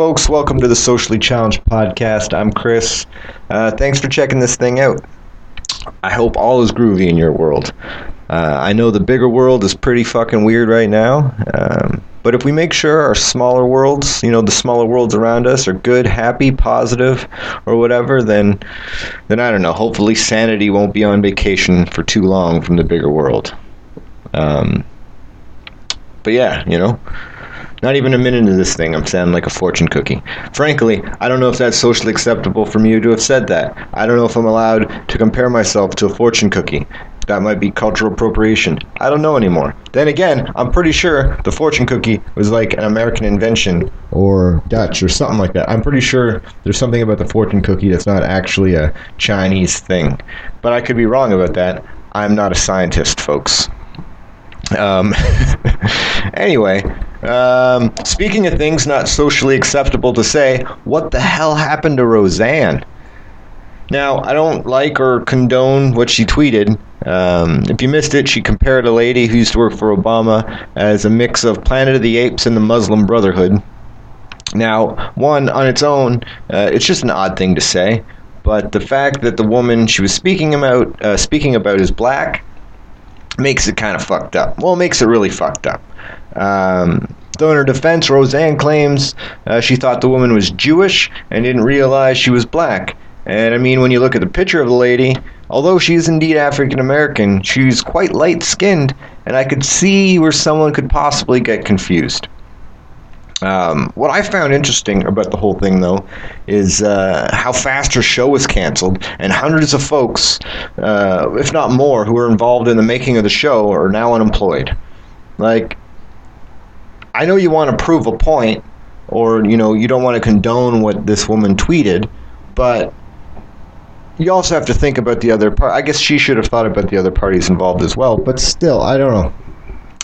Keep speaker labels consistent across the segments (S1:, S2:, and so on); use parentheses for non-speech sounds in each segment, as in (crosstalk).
S1: Folks, welcome to the Socially Challenged Podcast. I'm Chris. Uh, thanks for checking this thing out. I hope all is groovy in your world. Uh, I know the bigger world is pretty fucking weird right now, um, but if we make sure our smaller worlds, you know, the smaller worlds around us are good, happy, positive, or whatever, then, then I don't know. Hopefully, sanity won't be on vacation for too long from the bigger world. Um, but yeah, you know, not even a minute into this thing, I'm sounding like a fortune cookie. Frankly, I don't know if that's socially acceptable for me to have said that. I don't know if I'm allowed to compare myself to a fortune cookie. That might be cultural appropriation. I don't know anymore. Then again, I'm pretty sure the fortune cookie was like an American invention or Dutch or something like that. I'm pretty sure there's something about the fortune cookie that's not actually a Chinese thing. But I could be wrong about that. I'm not a scientist, folks. Um, (laughs) anyway, um, speaking of things not socially acceptable to say, what the hell happened to Roseanne? Now, I don't like or condone what she tweeted. Um, if you missed it, she compared a lady who used to work for Obama as a mix of Planet of the Apes and the Muslim Brotherhood. Now, one, on its own, uh, it's just an odd thing to say, but the fact that the woman she was speaking about, uh, speaking about is black makes it kind of fucked up. Well, makes it really fucked up. Um, though in her defense, Roseanne claims uh, she thought the woman was Jewish and didn't realize she was black. And I mean, when you look at the picture of the lady, although she is indeed African American, she's quite light skinned, and I could see where someone could possibly get confused. Um, what I found interesting about the whole thing, though, is uh, how fast her show was canceled, and hundreds of folks, uh, if not more, who were involved in the making of the show are now unemployed. Like, I know you want to prove a point, or you know you don't want to condone what this woman tweeted, but you also have to think about the other part. I guess she should have thought about the other parties involved as well, but still, I don't know.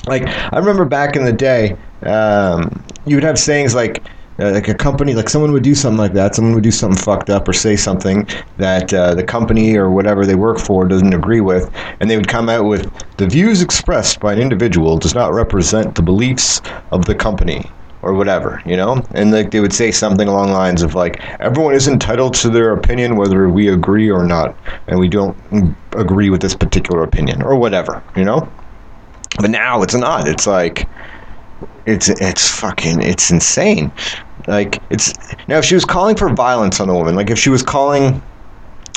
S1: Like I remember back in the day, um, you would have sayings like. Uh, like a company, like someone would do something like that. Someone would do something fucked up or say something that uh, the company or whatever they work for doesn't agree with, and they would come out with the views expressed by an individual does not represent the beliefs of the company or whatever, you know? And like they would say something along lines of like everyone is entitled to their opinion whether we agree or not, and we don't agree with this particular opinion or whatever, you know? But now it's not. It's like it's it's fucking it's insane. Like it's now if she was calling for violence on the woman, like if she was calling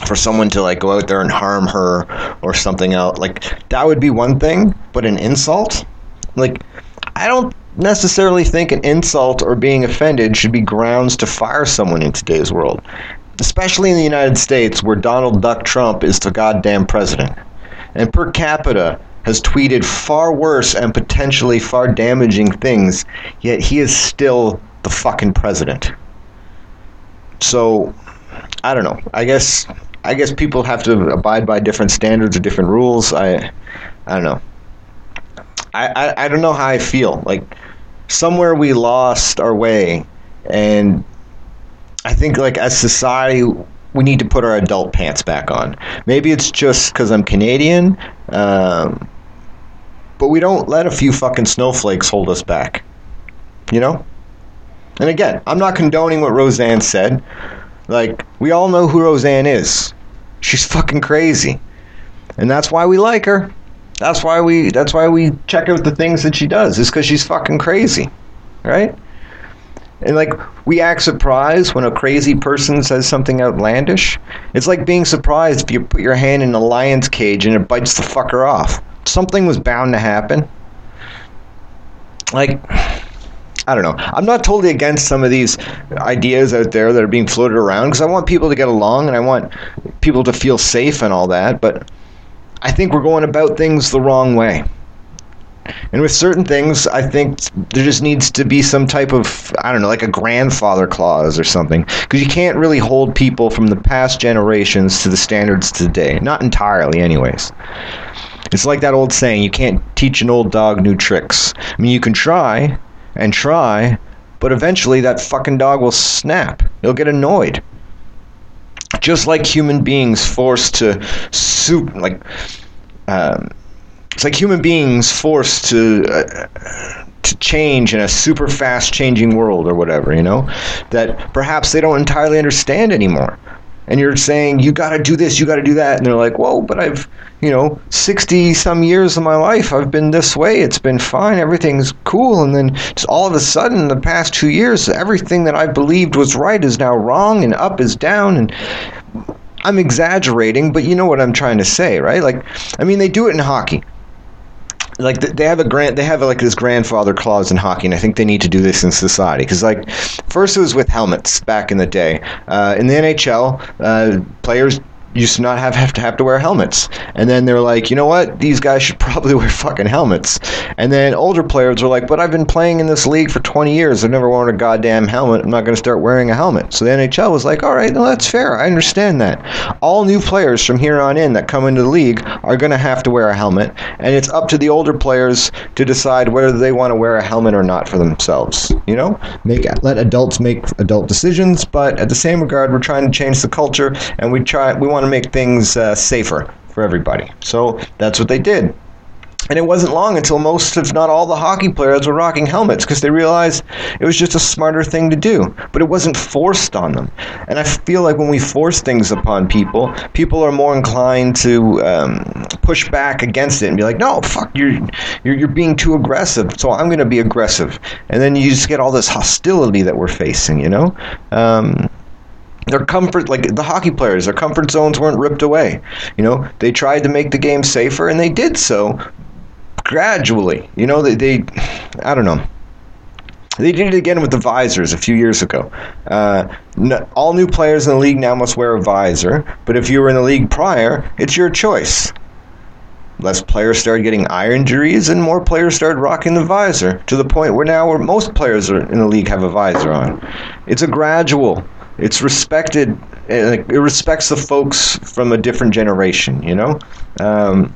S1: for someone to like go out there and harm her or something else, like that would be one thing. But an insult, like I don't necessarily think an insult or being offended should be grounds to fire someone in today's world, especially in the United States where Donald Duck Trump is the goddamn president. And per capita, has tweeted far worse and potentially far damaging things, yet he is still the fucking president. So, I don't know. I guess I guess people have to abide by different standards or different rules. I I don't know. I, I, I don't know how I feel. Like somewhere we lost our way and I think like as society we need to put our adult pants back on. Maybe it's just because I'm Canadian, um, but we don't let a few fucking snowflakes hold us back. You know? And again, I'm not condoning what Roseanne said. Like, we all know who Roseanne is. She's fucking crazy. And that's why we like her. That's why we that's why we check out the things that she does. Is because she's fucking crazy. Right? And like we act surprised when a crazy person says something outlandish. It's like being surprised if you put your hand in a lion's cage and it bites the fucker off. Something was bound to happen. Like I don't know. I'm not totally against some of these ideas out there that are being floated around because I want people to get along and I want people to feel safe and all that, but I think we're going about things the wrong way. And with certain things, I think there just needs to be some type of, I don't know, like a grandfather clause or something. Because you can't really hold people from the past generations to the standards today. Not entirely, anyways. It's like that old saying you can't teach an old dog new tricks. I mean, you can try and try, but eventually that fucking dog will snap. He'll get annoyed. Just like human beings forced to soup, like, um, it's like human beings forced to uh, to change in a super fast changing world or whatever, you know, that perhaps they don't entirely understand anymore. And you're saying you got to do this, you got to do that, and they're like, "Whoa, but I've, you know, 60 some years of my life I've been this way. It's been fine. Everything's cool." And then just all of a sudden, the past 2 years, everything that I believed was right is now wrong and up is down and I'm exaggerating, but you know what I'm trying to say, right? Like, I mean, they do it in hockey like they have a grant they have like this grandfather clause in hockey and i think they need to do this in society. Because like first it was with helmets back in the day. Uh, in the nhl uh, players used to not have, (laughs) have to have to wear helmets. And then they're like, you know what? These guys should (laughs) probably wear fucking helmets. And then older players were like, but I've been playing in this league for 20 years. I've never worn a goddamn helmet. I'm not going to start wearing a helmet. So the NHL was like, all right, no, that's fair. I understand that. All new players from here on in that come into the league are going to have to wear a helmet. And it's up to the older players to decide whether they want to wear a helmet or not for themselves. You know, make let adults make adult decisions. But at the same regard, we're trying to change the culture, and we try we want want to make things uh, safer for everybody. So that's what they did. And it wasn't long until most, if not all, the hockey players were rocking helmets because they realized it was just a smarter thing to do. But it wasn't forced on them. And I feel like when we force things upon people, people are more inclined to um, push back against it and be like, "No, fuck, you're you're, you're being too aggressive, so I'm going to be aggressive." And then you just get all this hostility that we're facing, you know. Um, their comfort like the hockey players their comfort zones weren't ripped away you know they tried to make the game safer and they did so gradually you know they, they i don't know they did it again with the visors a few years ago. Uh, all new players in the league now must wear a visor, but if you were in the league prior, it's your choice. Less players started getting eye injuries, and more players started rocking the visor to the point where now where most players in the league have a visor on. It's a gradual it's respected. It respects the folks from a different generation. You know, um,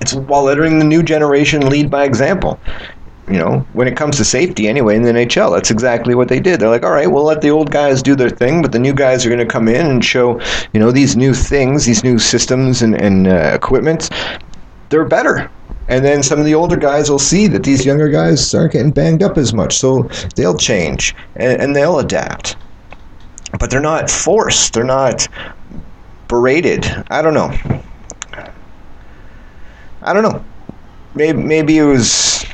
S1: it's while letting the new generation lead by example. You know, when it comes to safety, anyway, in the NHL, that's exactly what they did. They're like, all right, we'll let the old guys do their thing, but the new guys are going to come in and show, you know, these new things, these new systems and, and uh, equipment. They're better and then some of the older guys will see that these younger guys aren't getting banged up as much so they'll change and, and, they'll adapt but they're not forced. They're not berated. I don't know. I don't know. Maybe maybe it was.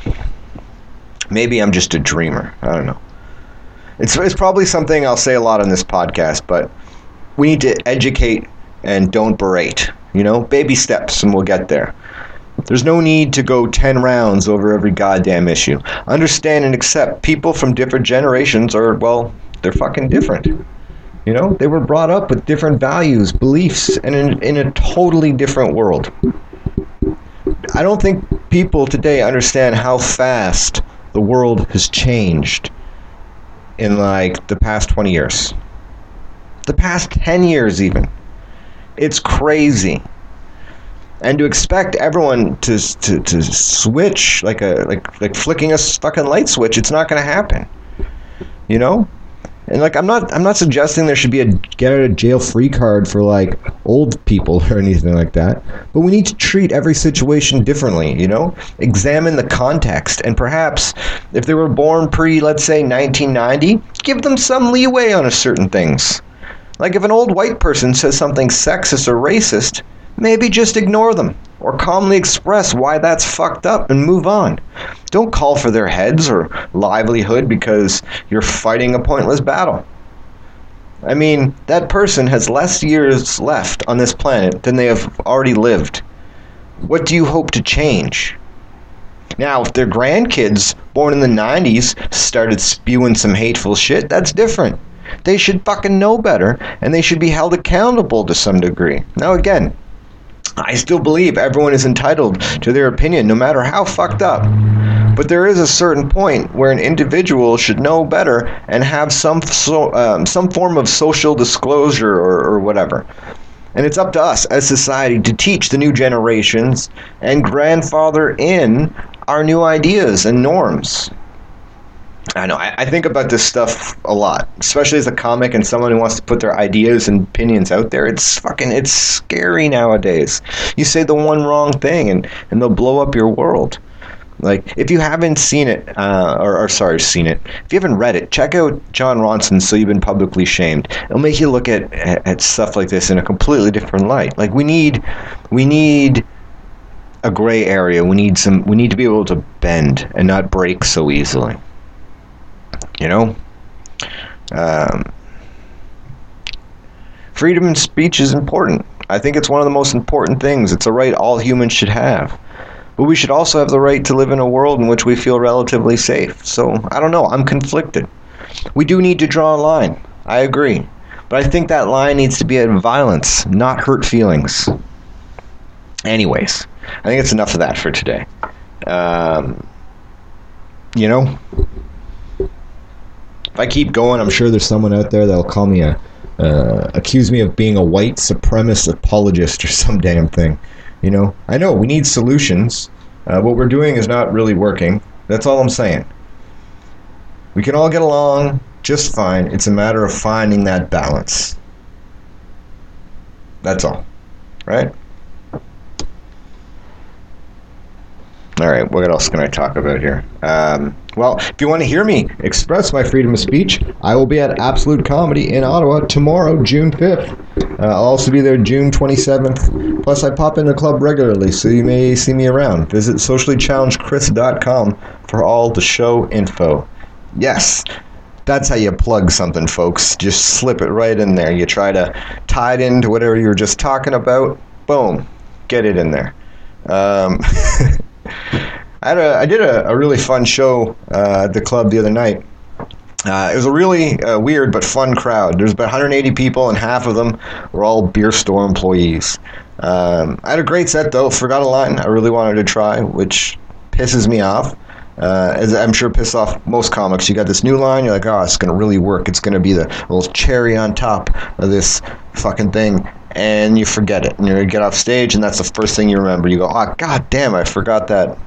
S1: Maybe I'm just a dreamer. I don't know. It's it's probably something I'll say a lot on this podcast, but we need to educate and don't berate. You know, baby steps, and we'll get there. There's no need to go 10 rounds over every goddamn issue. Understand and accept people from different generations are, well, they're fucking different. You know, they were brought up with different values, beliefs, and in, in a totally different world. I don't think people today understand how fast the world has changed in like the past 20 years. The past 10 years, even. It's crazy. And to expect everyone to, to, to switch like a like like flicking a fucking light switch, it's not going to happen. You know, and like I'm not I'm not suggesting there should be a get out of jail free card for like old people (laughs) or anything like that. But we need to treat every situation differently, you know? Examine the context and perhaps if they were born pre let's say 1990, give them some leeway on certain things. Like if an old white person says something sexist or racist, maybe just ignore them or calmly express why that's fucked up and move on. Don't call for their heads or livelihood because you're fighting a pointless battle. I mean, that person has less years left on this planet than they have already lived. What do you hope to change? Now, if their grandkids born in the 90s started spewing some hateful shit, that's different. They should fucking know better and they should be held accountable to some degree. Now, again, I still believe everyone is entitled to their opinion, no matter how fucked up. But there is a certain point where an individual should know better and have some so, um, some form of social disclosure or, or whatever. And it's up to us as society to teach the new generations and grandfather in our new ideas and norms. I know. I, I, think about this stuff a lot, especially as a comic and someone who wants to put their ideas and opinions out there. It's fucking, it's scary nowadays. You say the one wrong thing and, and they'll blow up your world. Like, if you haven't seen it, uh, or, or, sorry, seen it, if you haven't read it, check out Jon Ronson's So You've Been Publicly Shamed. It'll make you look at, at, at stuff like this in a completely different light. Like, we need, we need a gray area. We need some, we need to be able to bend and not break so easily. You know? Um, freedom of speech is important. I think it's one of the most important things. It's a right all humans should have. But we should also have the right to live in a world in which we feel relatively safe. So, I don't know. I'm conflicted. We do need to draw a line. I agree. But I think that line needs to be at violence, not hurt feelings. Anyways, I think it's enough of that for today. Um, you know? If I keep going, I'm sure there's someone out there that'll call me a, uh, accuse me of being a white supremacist apologist or (laughs) some damn thing. You know, I know we need solutions. Uh, what we're doing is not really working. That's all I'm saying. We can all get along just fine. It's a matter of finding that balance. That's all. Right? All right, what else can I talk about here? Um, well, if you want to hear me express my freedom of speech, I will be at Absolute Comedy in Ottawa tomorrow, June 5th. Uh, I'll also be there June 27th. Plus, I pop in the club regularly, so you may see me around. Visit sociallychallengedchris.com for all the show info. Yes, that's how you plug something, folks. Just slip it right in there. You try to tie it into whatever you were just talking about. Boom, get it in there. Um, (laughs) I had a, I did a, a really fun show uh, at the club the other night. Uh, it was a really uh, weird but fun crowd. There's about 180 people, and half of them were all beer store employees. Um, I had a great set though. Forgot a line I really wanted to try, which pisses me off. Uh, as I'm sure piss off most comics. You got this new line, you're like, oh, it's going to really work. It's going to be the little cherry on top of this fucking thing. And you forget it. And you get off stage, and that's the first thing you remember. You go, oh, god damn, I forgot that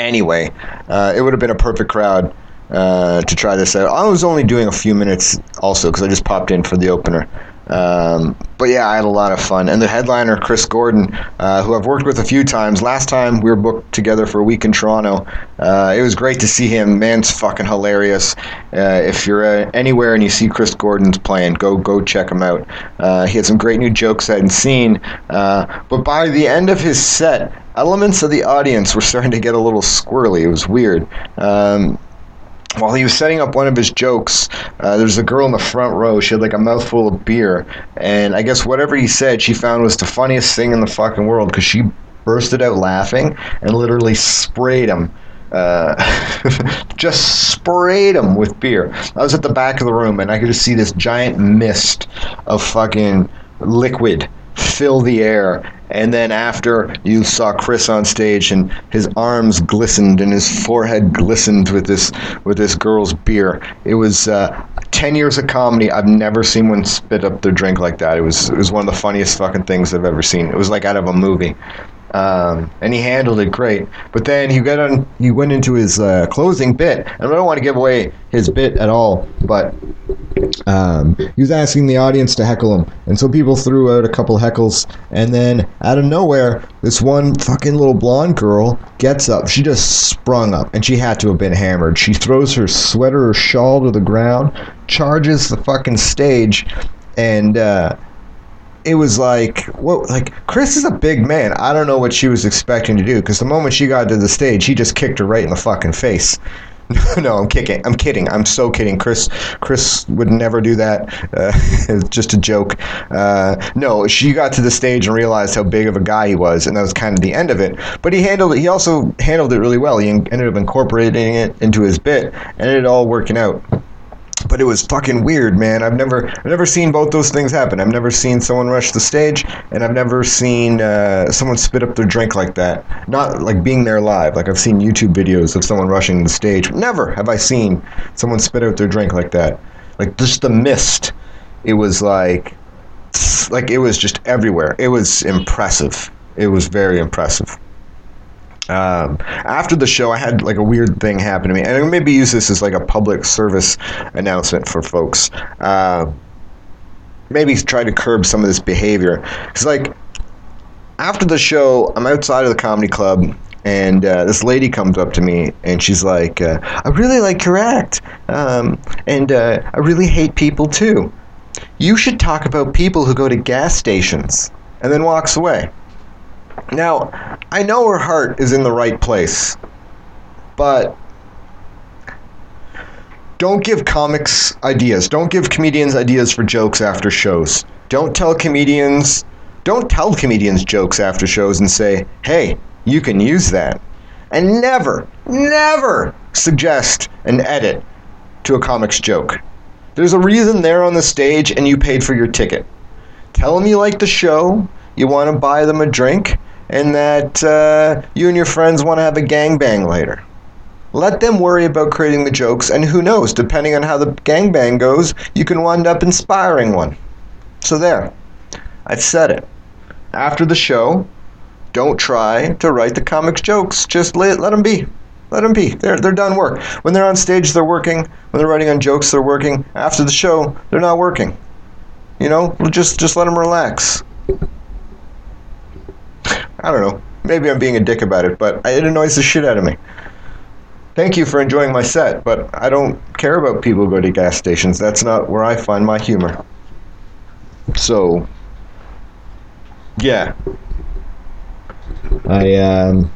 S1: Anyway, uh, it would have been a perfect crowd uh, to try this out. I was only doing a few minutes also because I just popped in for the opener. Um, but yeah, I had a lot of fun. And the headliner, Chris Gordon, uh, who I've worked with a few times. Last time we were booked together for a week in Toronto. Uh, it was great to see him. Man's fucking hilarious. Uh, if you're uh, anywhere and you see Chris Gordon's playing, go go check him out. Uh, he had some great new jokes I hadn't seen. Uh, but by the end of his set, elements of the audience were starting to get a little squirrely. It was weird. Um, while he was setting up one of his jokes, uh, there was a girl in the front row. She had like a mouthful of beer, and I guess whatever he said, she found was the funniest thing in the fucking world because she bursted out laughing and literally sprayed him. Uh, (laughs) just sprayed him with beer. I was at the back of the room and I could just see this giant mist of fucking liquid fill the air and then after you saw Chris on stage and his arms glistened and his forehead glistened with this with this girl's beer. It was uh, ten years of comedy. I've never seen one spit up their drink like that. It was it was one of the funniest fucking things I've ever seen. It was like out of a movie. Um, and he handled it great. But then he got on. He went into his uh, closing bit, and I don't want to give away his bit at all, but um, he was asking the audience to heckle him, and so people threw out a couple heckles, and then out of nowhere, this one fucking little blonde girl gets up. She just sprung up, and she had to have been hammered. She throws her sweater or shawl to the ground, charges the fucking stage, and. Uh, it was like what like Chris is a big man. I don't know what she was expecting to do because the moment she got to the stage, he just kicked her right in the fucking face. (laughs) no, I'm kicking. I'm kidding. I'm so kidding. Chris, Chris would never do that. Uh, (laughs) it's just a joke. Uh, no, she got to the stage and realized how big of a guy he was, and that was kind of the end of it. But he handled it. He also handled it really well. He ended up incorporating it into his bit, and it all working out but it was fucking weird, man. I've never, I've never seen both those things happen. I've never seen someone rush the stage, and I've never seen uh, someone spit up their drink like that. Not like being there live. Like I've seen YouTube videos of someone rushing the stage. Never have I seen someone spit out their drink like that. Like just the mist. It was like, like it was just everywhere. It was impressive. It was very impressive. Um, after the show, I had like a weird thing happen to me, and maybe use this as like a public service announcement for folks. Uh, maybe try to curb some of this behavior. Because like after the show, I'm outside of the comedy club. And uh, this lady comes up to me and she's like, uh, I really like your act. Um, and uh, I really hate people too. You should talk about people who go to gas stations. And then walks away. Now, I know her heart is in the right place, but don't give comics ideas. Don't give comedians ideas for jokes after shows. Don't tell comedians don't tell comedians jokes after shows and say, "Hey, you can use that." And never, never suggest an edit to a comic's joke. There's a reason they're on the stage and you paid for your ticket. Tell them you like the show, you want to buy them a drink, and that uh, you and your friends want to have a gangbang later. Let them worry about creating the jokes, and who knows, depending on how the gangbang goes, you can wind up inspiring one. So, there. I've said it. After the show, don't try to write the comics jokes. Just let, let them be. Let them be. They're, they're done work. When they're on stage, they're working. When they're writing on jokes, they're working. After the show, they're not working. You know, just just let them relax. I don't know. Maybe I'm being a dick about it, but it annoys the shit out of me. Thank you for enjoying my set, but I don't care about people who go to gas stations. That's not where I find my humor. So, yeah. I, um.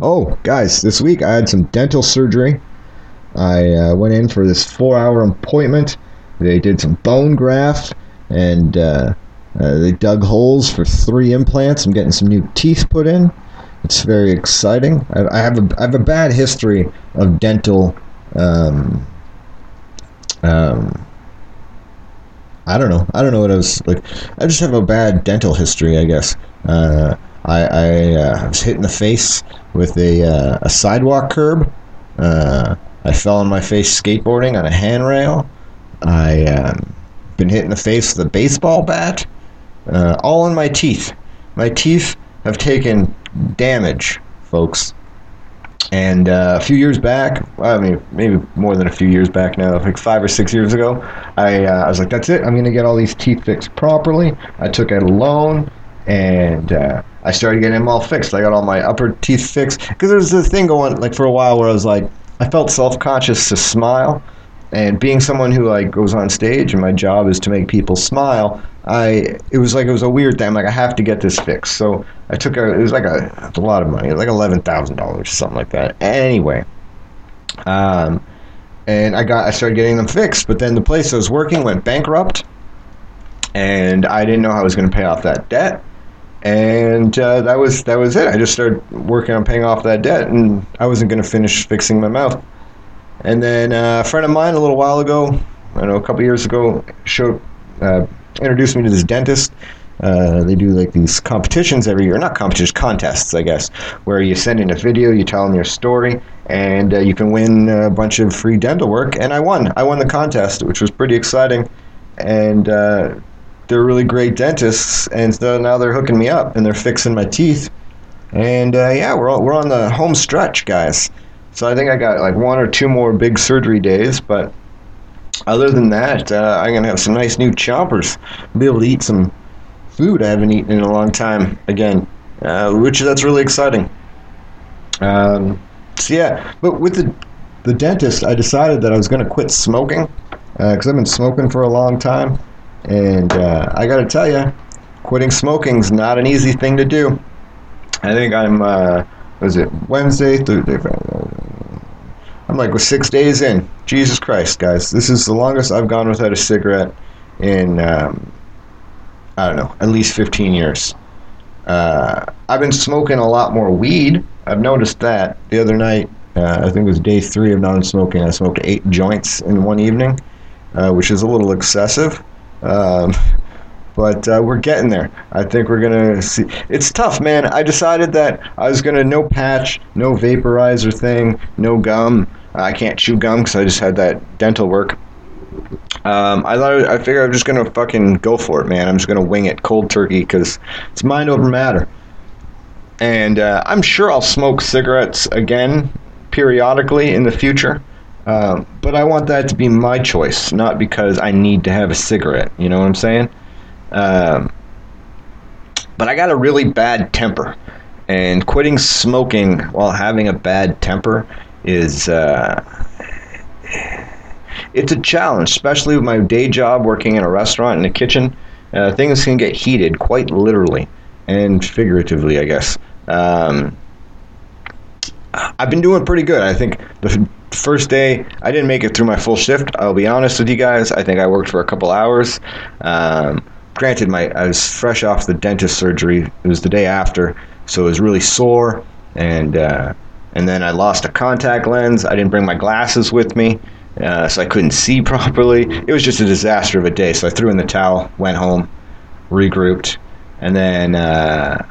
S1: Oh, guys, this week I had some dental surgery. I uh, went in for this four hour appointment. They did some bone graft and uh, uh, they dug holes for three implants. I'm getting some new teeth put in. It's very exciting. I, I have a I have a bad history of dental. Um, um, I don't know. I don't know what I was like. I just have a bad dental history, I guess. Uh, I, I uh, was hit in the face with a uh, a sidewalk curb. Uh, I fell on my face skateboarding on a handrail. I um, been hit in the face with a baseball bat uh, all in my teeth. My teeth have taken damage, folks. And uh, a few years back, I mean, maybe more than a few years back now, like five or six years ago, I, uh, I was like, that's it. I'm going to get all these teeth fixed properly. I took out a loan and uh, I started getting them all fixed. I got all my upper teeth fixed. Because there was this thing going, like, for a while where I was like, I felt self conscious to smile and being someone who like goes on stage and my job is to make people smile i it was like it was a weird thing. I'm like i have to get this fixed. So i took a it was like a, a lot of money like $11000 or something like that. Anyway um and i got i started getting them fixed but then the place i was working went bankrupt and i didn't know how i was going to pay off that debt. And uh, that was that was it. I just started working on paying off that debt and i wasn't going to finish fixing my mouth and then uh, a friend of mine a little while ago, I don't know, a couple years ago, showed uh, introduced me to this dentist. Uh, they do like these competitions every year, not competitions, contests, I guess, where you send in a video, you tell them your story, and uh, you can win a bunch of free dental work. And I won. I won the contest, which was pretty exciting. And uh, they're really great dentists, and so now they're hooking me up and they're fixing my teeth. And uh, yeah, we're we're on the home stretch, guys. So I think I got like one or two more big surgery days, but other than that, uh, I'm gonna have some nice new chompers. Be able to eat some food I haven't eaten in a long time again, uh, which that's really exciting. Um, so yeah, but with the the dentist, I decided that I was gonna quit smoking because uh, I've been smoking for a long time, and uh, I got to tell you, quitting smoking is not an easy thing to do. I think I'm uh, was it Wednesday, Thursday, Friday, I'm like, we're six days in. Jesus Christ, guys. This is the longest I've gone without a cigarette in, um, I don't know, at least 15 years. Uh, I've been smoking a lot more weed. I've noticed that. The other night, uh, I think it was day three of non smoking, I smoked eight joints in one evening, uh, which is a little excessive. Um, but uh, we're getting there. I think we're gonna see. It's tough, man. I decided that I was gonna no patch, no vaporizer thing, no gum. I can't chew gum because I just had that dental work. Um, I thought I figured I'm just gonna fucking go for it, man. I'm just gonna wing it, cold turkey, because it's mind over matter. and uh, I'm sure I'll smoke cigarettes again periodically in the future. Uh, but I want that to be my choice, not because I need to have a cigarette. You know what I'm saying? Um, but I got a really bad temper, and quitting smoking while having a bad temper is uh, it's a challenge, especially with my day job working in a restaurant in the kitchen. Uh, things can get heated quite literally and figuratively, I guess. Um, I've been doing pretty good. I think the first day I didn't make it through my full shift. I'll be honest with you guys. I think I worked for a couple hours. Um, granted, my I was fresh off the dentist surgery. It was the day after, so it was really sore, and uh, and then I lost a contact lens. I didn't bring my glasses with me, uh, so I couldn't see (laughs) properly. It was just a disaster of a day. So I threw in the towel, went home, regrouped, and then uh,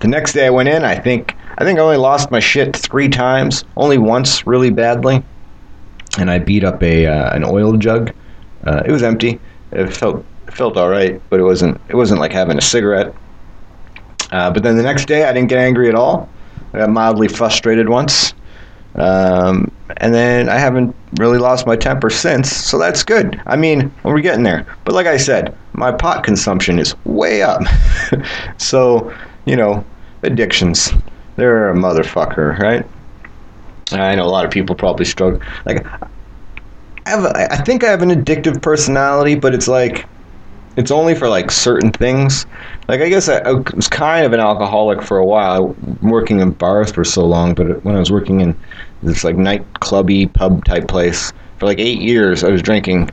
S1: the next day I went in. I think I think I only lost my shit three times, only once really badly, and I beat up a uh, an oil jug. Uh, it was empty. It felt felt all right, but it wasn't it wasn't like having a cigarette. Uh, but then the next day, I didn't get angry at all. I got mildly frustrated once, um, and then I haven't really lost my temper since. So that's good. I mean, we're getting there. But like I said, my pot consumption is way up. (laughs) so you know, addictions they're a motherfucker, right? I know a lot of people probably struggle. Like, I have, a, I think I have an addictive personality, but it's like, it's only for like certain things. Like, I guess I, I was kind of an alcoholic for a while, working in bars for so long. But when I was working in this like nightclubby pub type place for like eight years, I was drinking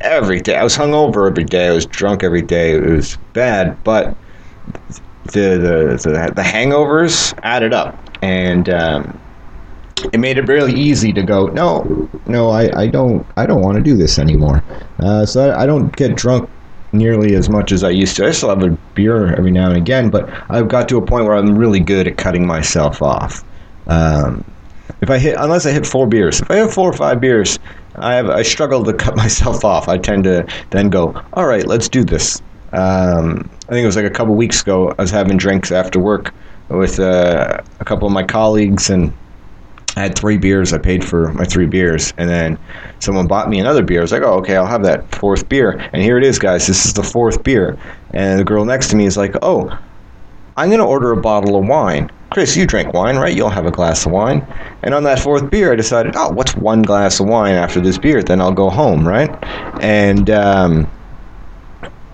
S1: every day. I was hungover every day. I was drunk every day. It was bad, but the the the, the hangovers added up, and um, it made it really easy to go. No, no, I, I don't I don't want to do this anymore. Uh, so I, I don't get drunk nearly as much as I used to. I still have a beer every now and again, but I've got to a point where I'm really good at cutting myself off. Um, if I hit, unless I hit four beers, if I have four or five beers, I have I struggle to cut (laughs) myself off. I tend to then go, all right, let's do this. Um, I think it was like a couple weeks ago. I was having drinks after work with uh, a couple of my colleagues, and I had three beers. I paid for my three beers, and then someone bought me another beer. I was like, "Oh, okay, I'll have that fourth beer." And here it is, guys. This is the fourth beer. And the girl next to me is like, "Oh, I'm gonna order a bottle of wine." Chris, you drink wine, right? You'll have a glass of wine. And on that fourth beer, I decided, oh, what's one glass of wine after this beer? Then I'll go home, right? And um,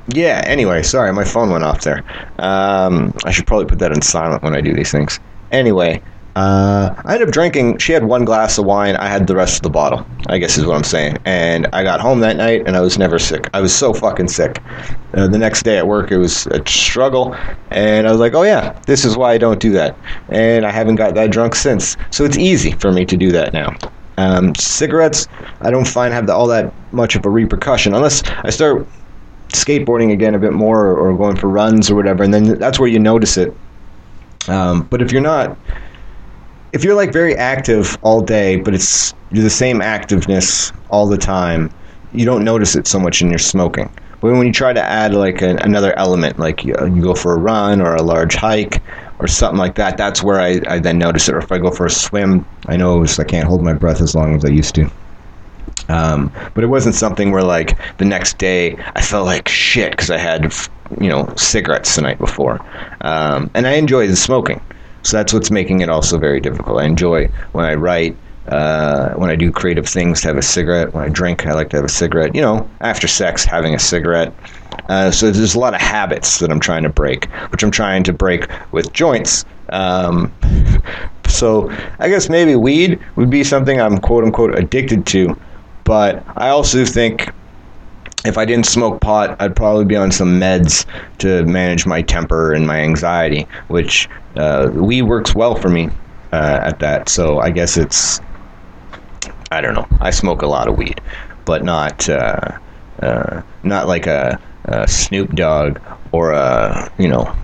S1: yeah, anyway, sorry, my phone went off there. Um, I should probably put that in silent when I do these things. Anyway, uh, I ended up drinking. She had one glass of wine. I had the rest of the bottle. I guess is what I'm saying. And I got home that night, and I was never sick. I was so fucking sick. Uh, the next day at work, it was a struggle, and I was like, "Oh yeah, this is why I don't do that." And I haven't got that drunk since. So it's easy for me to do that now. Um, cigarettes, I don't find have the, all that much of a repercussion unless I start skateboarding again a bit more or, going for runs or whatever, and then that's where you notice it. Um, but if you're not, if you're like very active all day, but it's you're the same activeness all the time, you don't notice it so much in your smoking. But when you try to add like a, another element, like you, you, go for a run or a large hike or something like that, that's where I, I then notice it. Or if I go for a swim, I know I can't hold my breath as long as I used to. Um, but it wasn't something where like the next day I felt like shit because I had you know cigarettes the night before, um, and I enjoy the smoking. So that's what's making it also very difficult. I enjoy when I write, uh, when I do creative things to have a cigarette. When I drink, I like to have a cigarette. You know, after sex, having a cigarette. Uh, so there's a lot of habits that I'm trying to break, which I'm trying to break with joints. Um, (laughs) so I guess maybe weed would be something I'm quote unquote addicted to, but I also think if I didn't smoke pot, I'd probably be on some meds to manage my temper and my anxiety, which uh, weed works well for me uh, at that. So I guess it's, I don't know. I smoke a lot of weed, but not uh, uh not like a, a, Snoop Dogg or a you know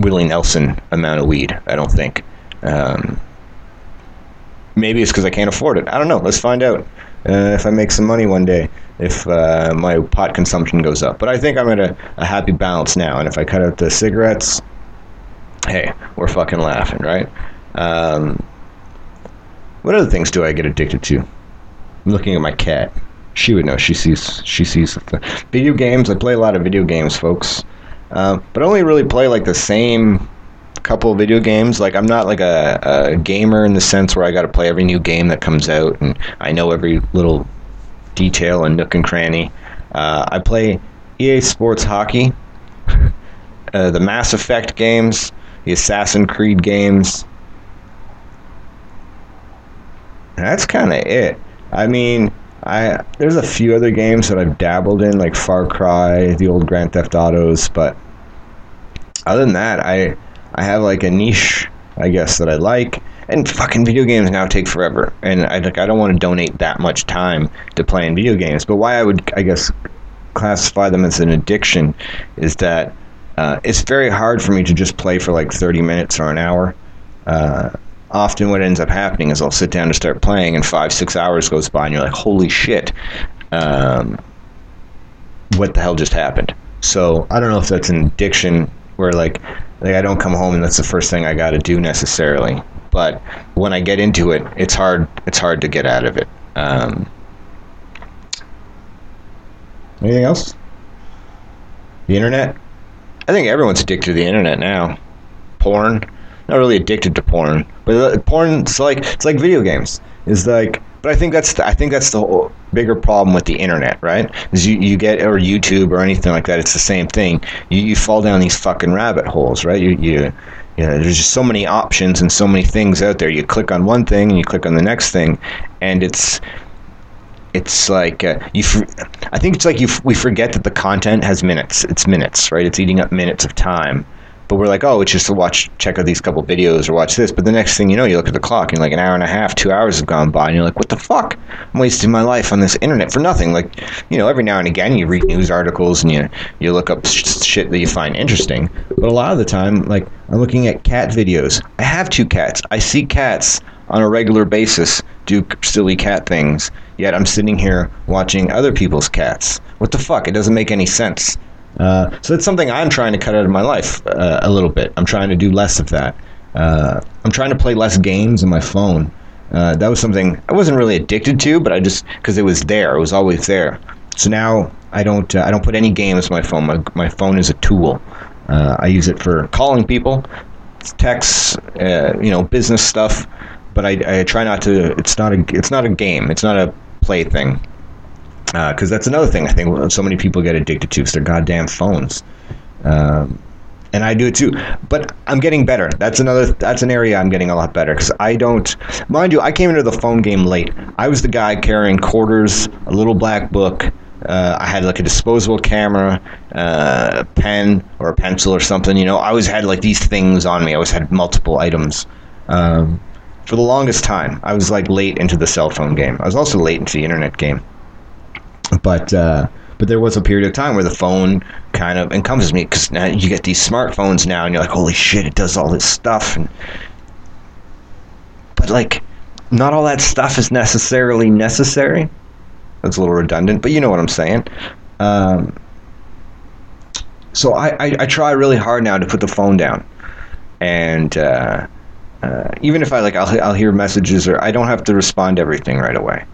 S1: Willie Nelson amount of weed. I don't think. Um, maybe it's because I can't afford it. I don't know. Let's find out uh, if I make some money one day. If uh, my pot consumption goes up, but I think I'm at a, a happy balance now. And if I cut out the cigarettes, hey, we're fucking laughing, right? Um, what other things do I get addicted to? I'm looking at my cat. She would know. She sees. She sees the video games. I play a lot of video games, folks. Um, but I only really play like the same couple of video games. Like I'm not like a, a gamer in the sense where I got to play every new game that comes out and I know every little detail and nook and cranny. Uh, I play EA Sports Hockey, (laughs) uh, the Mass Effect games, the Assassin Creed games. That's kind of it. I mean, I there's a few other games that I've dabbled in, like Far Cry, the old Grand Theft Autos, but other than that, I I have like a niche, I guess, that I like. And fucking video games now take forever, and I like I don't want to donate that much time to playing video games. But why I would, I guess, classify them as an addiction is that uh, it's very hard for me to just play for like 30 minutes or an hour. Uh, often, what ends up happening is I'll sit down to start playing, and five, six hours goes by, and you're like, "Holy shit, um, what the hell just happened?" So I don't know if that's an addiction where like like I don't come home and that's the first thing I got to do necessarily. But when I get into it, it's hard. It's hard to get out of it. Um, anything else? The internet. I think everyone's addicted to the internet now. Porn. Not really addicted to porn, but porn. It's like it's like video games. Is like but I think that's the, I think that's the whole bigger problem with the internet, right? Is you, you get or YouTube or anything like that. It's the same thing. You, you fall down these fucking rabbit holes, right? You you you know, there's just so many options and so many things out there. You click on one thing and you click on the next thing, and it's it's like uh, you. I think it's like you. We forget that the content has minutes. It's minutes, right? It's eating up minutes of time but we're like, oh, it's just to watch, check out these couple videos or watch this. But the next thing you know, you look at the clock and like an hour and a half, two hours have gone by, and you're like, what the fuck? I'm wasting my life on this internet for nothing. Like, you know, every now and again you read news articles and you you look up sh- shit that you find interesting. But a lot of the time, like I'm looking at cat videos. I have two cats. I see cats on a regular basis do silly cat things. Yet I'm sitting here watching other people's cats. What the fuck? It doesn't make any sense. Uh, so that's something I'm trying to cut out of my life uh, a little bit. I'm trying to do less of that. Uh, I'm trying to play less games on my phone. Uh, that was something I wasn't really addicted to, but I just because it was there, it was always there. So now I don't uh, I don't put any games on my phone. My my phone is a tool. I use it for calling people, texts, you know, business stuff. But I, I try not to. It's not a it's not a game. It's not a play thing because uh, that's another thing I think so many people get addicted to is their goddamn phones. Um, and I do it too, but I'm getting better. That's another. That's an area I'm getting a lot better because I don't, mind you. I came into the phone game late. I was the guy carrying quarters, a little black book. Uh, I had like a disposable camera, uh, a pen or a pencil or something. You know, I always had like these things on me. I always had multiple items. Um, for the longest time, I was like late into the cell phone game. I was also late into the internet game but uh, but there was a period of time where the phone kind of encompasses me because now you get these smartphones now and you're like holy shit it does all this stuff. And but like not all that stuff is necessarily necessary. That's a little redundant but you know what i'm saying. Um, so I, I, I, try really hard now to put the phone down. And uh, uh, even if i like I'll, I'll hear messages or i don't have to respond to everything right away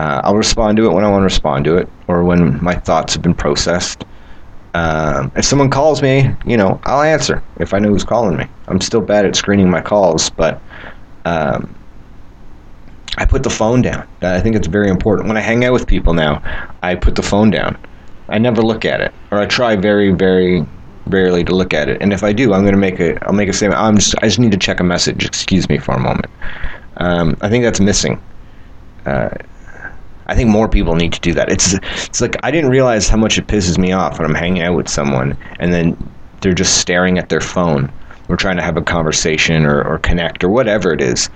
S1: uh, I'll respond to it when I want to respond to it, or when my thoughts have been processed. Um, if someone calls me, you know, I'll answer if I know who's calling me. I'm still bad at screening my calls, but um, I put the phone down. I think it's very important. When I hang out with people now, I put the phone down. I never look at it, or I try very, very rarely to look at it. And if I do, I'm going to make a. I'll make a statement. I'm just. I just need to check a message. Excuse me for a moment. Um, I think that's missing. Uh, I think more people need to do that. It's it's like I didn't realize how much it pisses me off when I'm hanging out with someone and then they're just staring at their phone. We're trying to have a conversation or, or connect or whatever it is.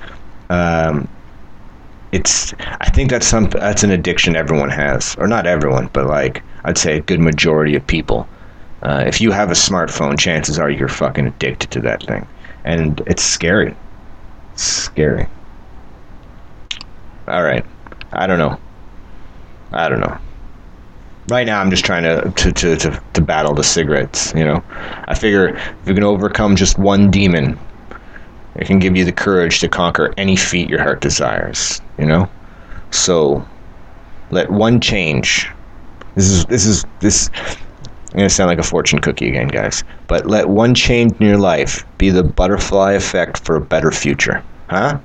S1: Um, it's I think that's some that's an addiction everyone has, or not everyone, but like I'd say a good majority of people. Uh, if you have a smartphone, chances are you're fucking addicted to that thing, and it's scary. It's scary. All right, I don't know. I don't know. Right now, I'm just trying to to, to, to, to battle the cigarettes. You know, I figure if you can overcome just one demon, it can give you the courage to conquer any feat your heart desires. You know, so let one change. This is this is this. I'm gonna sound like a fortune cookie again, guys. But let one change in your life be the butterfly effect for a better future, huh?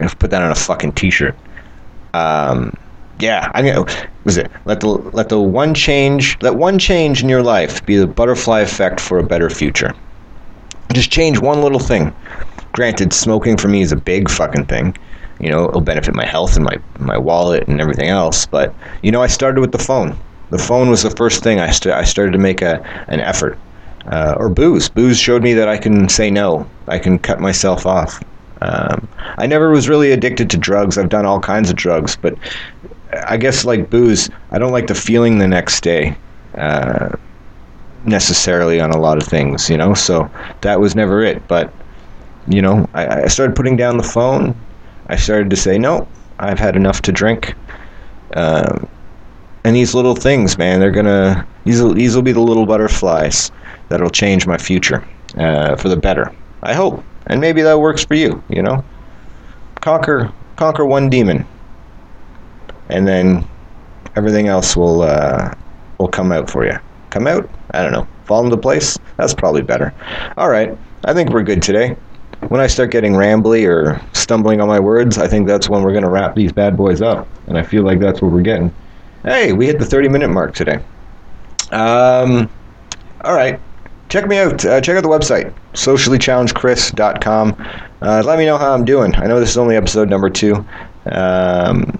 S1: Let's put that on a fucking t-shirt. Um, yeah, I mean, was it let the let the one change let one change in your life be the butterfly effect for a better future. Just change one little thing. Granted, smoking for me is a big fucking thing. You know, it'll benefit my health and my my wallet and everything else. But you know, I started with the phone. The phone was the first thing I st- I started to make a an effort. Uh, or booze. Booze showed me that I can say no. I can cut myself off. Um, I never was really addicted to drugs. I've done all kinds of drugs, but I guess like booze, I don't like the feeling the next day uh, necessarily on a lot of things, you know. So that was never it. But you know, I, I started putting down the phone. I started to say no. I've had enough to drink. Um, and these little things, man, they're gonna these these will be the little butterflies that'll change my future uh, for the better. I hope, and maybe that works for you. You know, conquer conquer one demon, and then everything else will uh, will come out for you. Come out? I don't know. Fall into place? That's probably better. All right, I think we're good today. When I start getting rambly or stumbling on my words, I think that's when we're going to wrap these bad boys up. And I feel like that's what we're getting. Hey, we hit the 30 minute mark today. Um, all right. Check me out. Uh, check out the website, sociallychallengedchris.com. Uh, let me know how I'm doing. I know this is only episode number two. Um,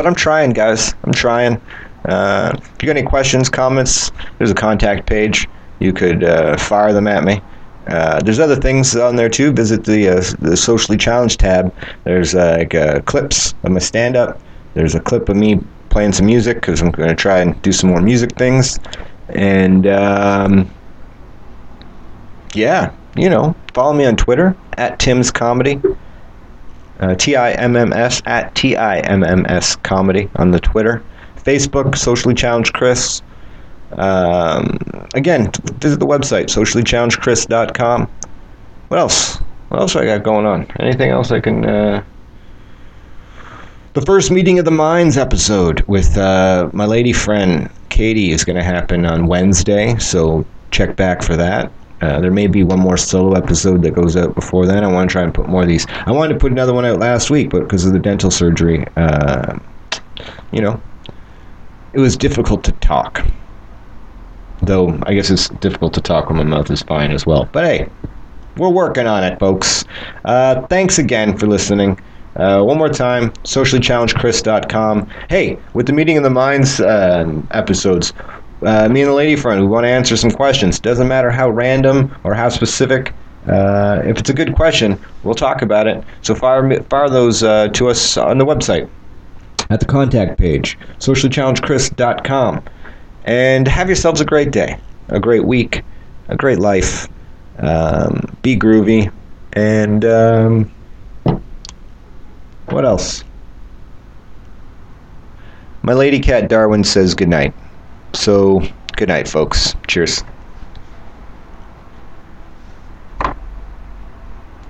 S1: but I'm trying, guys. I'm trying. Uh, if you got any questions, comments, there's a contact page. You could uh, fire them at me. Uh, there's other things on there too. Visit the uh, the socially challenged tab. There's uh, like uh, clips of my stand up. There's a clip of me playing some music because I'm going to try and do some more music things. And um, yeah, you know, follow me on Twitter at Timms Comedy. Uh, T I M M S at T I M M S Comedy on the Twitter. Facebook, Socially Challenged Chris. Um, again, visit the website, sociallychallengedchris.com. What else? What else do I got going on? Anything else I can. Uh... The first meeting of the minds episode with uh, my lady friend Katie is going to happen on Wednesday, so check back for that. Uh, there may be one more solo episode that goes out before then. I want to try and put more of these. I wanted to put another one out last week, but because of the dental surgery, uh, you know, it was difficult to talk. Though I guess it's difficult to talk when my mouth is fine as well. But hey, we're working on it, folks. Uh, thanks again for listening. Uh, one more time, sociallychallengedchris.com. Hey, with the Meeting of the Minds uh, episodes, uh, me and the lady friend, we want to answer some questions. Doesn't matter how random or how specific. Uh, if it's a good question, we'll talk about it. So fire, fire those uh, to us on the website at the contact page, sociallychallengedchris.com. And have yourselves a great day, a great week, a great life. Um, be groovy. And um, what else? My lady cat Darwin says good night. So, good night, folks. Cheers.